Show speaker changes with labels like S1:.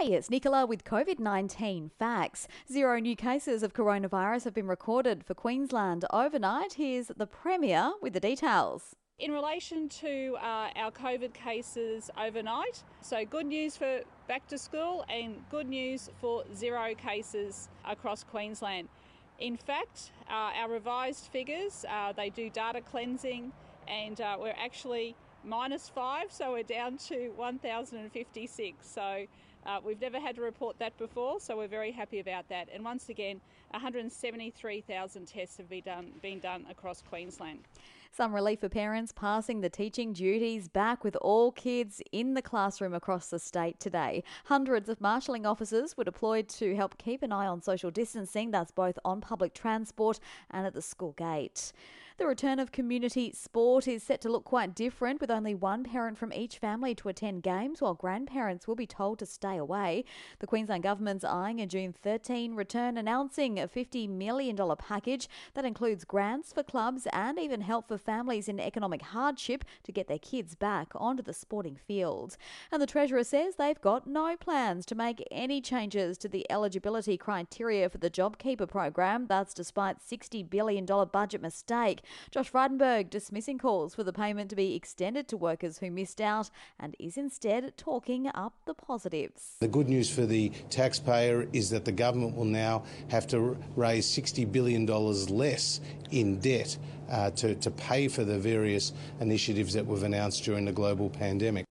S1: Hey, it's Nicola with COVID 19 facts. Zero new cases of coronavirus have been recorded for Queensland overnight. Here's the Premier with the details.
S2: In relation to uh, our COVID cases overnight, so good news for back to school and good news for zero cases across Queensland. In fact, uh, our revised figures, uh, they do data cleansing and uh, we're actually minus five, so we're down to 1,056. So uh, we've never had to report that before, so we're very happy about that. And once again, 173,000 tests have been done, been done across Queensland.
S1: Some relief for parents passing the teaching duties back with all kids in the classroom across the state today. Hundreds of marshalling officers were deployed to help keep an eye on social distancing, that's both on public transport and at the school gate. The return of community sport is set to look quite different, with only one parent from each family to attend games, while grandparents will be told to stay away. The Queensland Government's eyeing a June 13 return, announcing a $50 million package that includes grants for clubs and even help for families in economic hardship to get their kids back onto the sporting field. And the Treasurer says they've got no plans to make any changes to the eligibility criteria for the JobKeeper program. That's despite $60 billion budget mistake. Josh Frydenberg dismissing calls for the payment to be extended to workers who missed out and is instead talking up the positives.
S3: The good news for the taxpayer is that the government will now have to raise $60 billion less in debt uh, to, to pay for the various initiatives that we've announced during the global pandemic.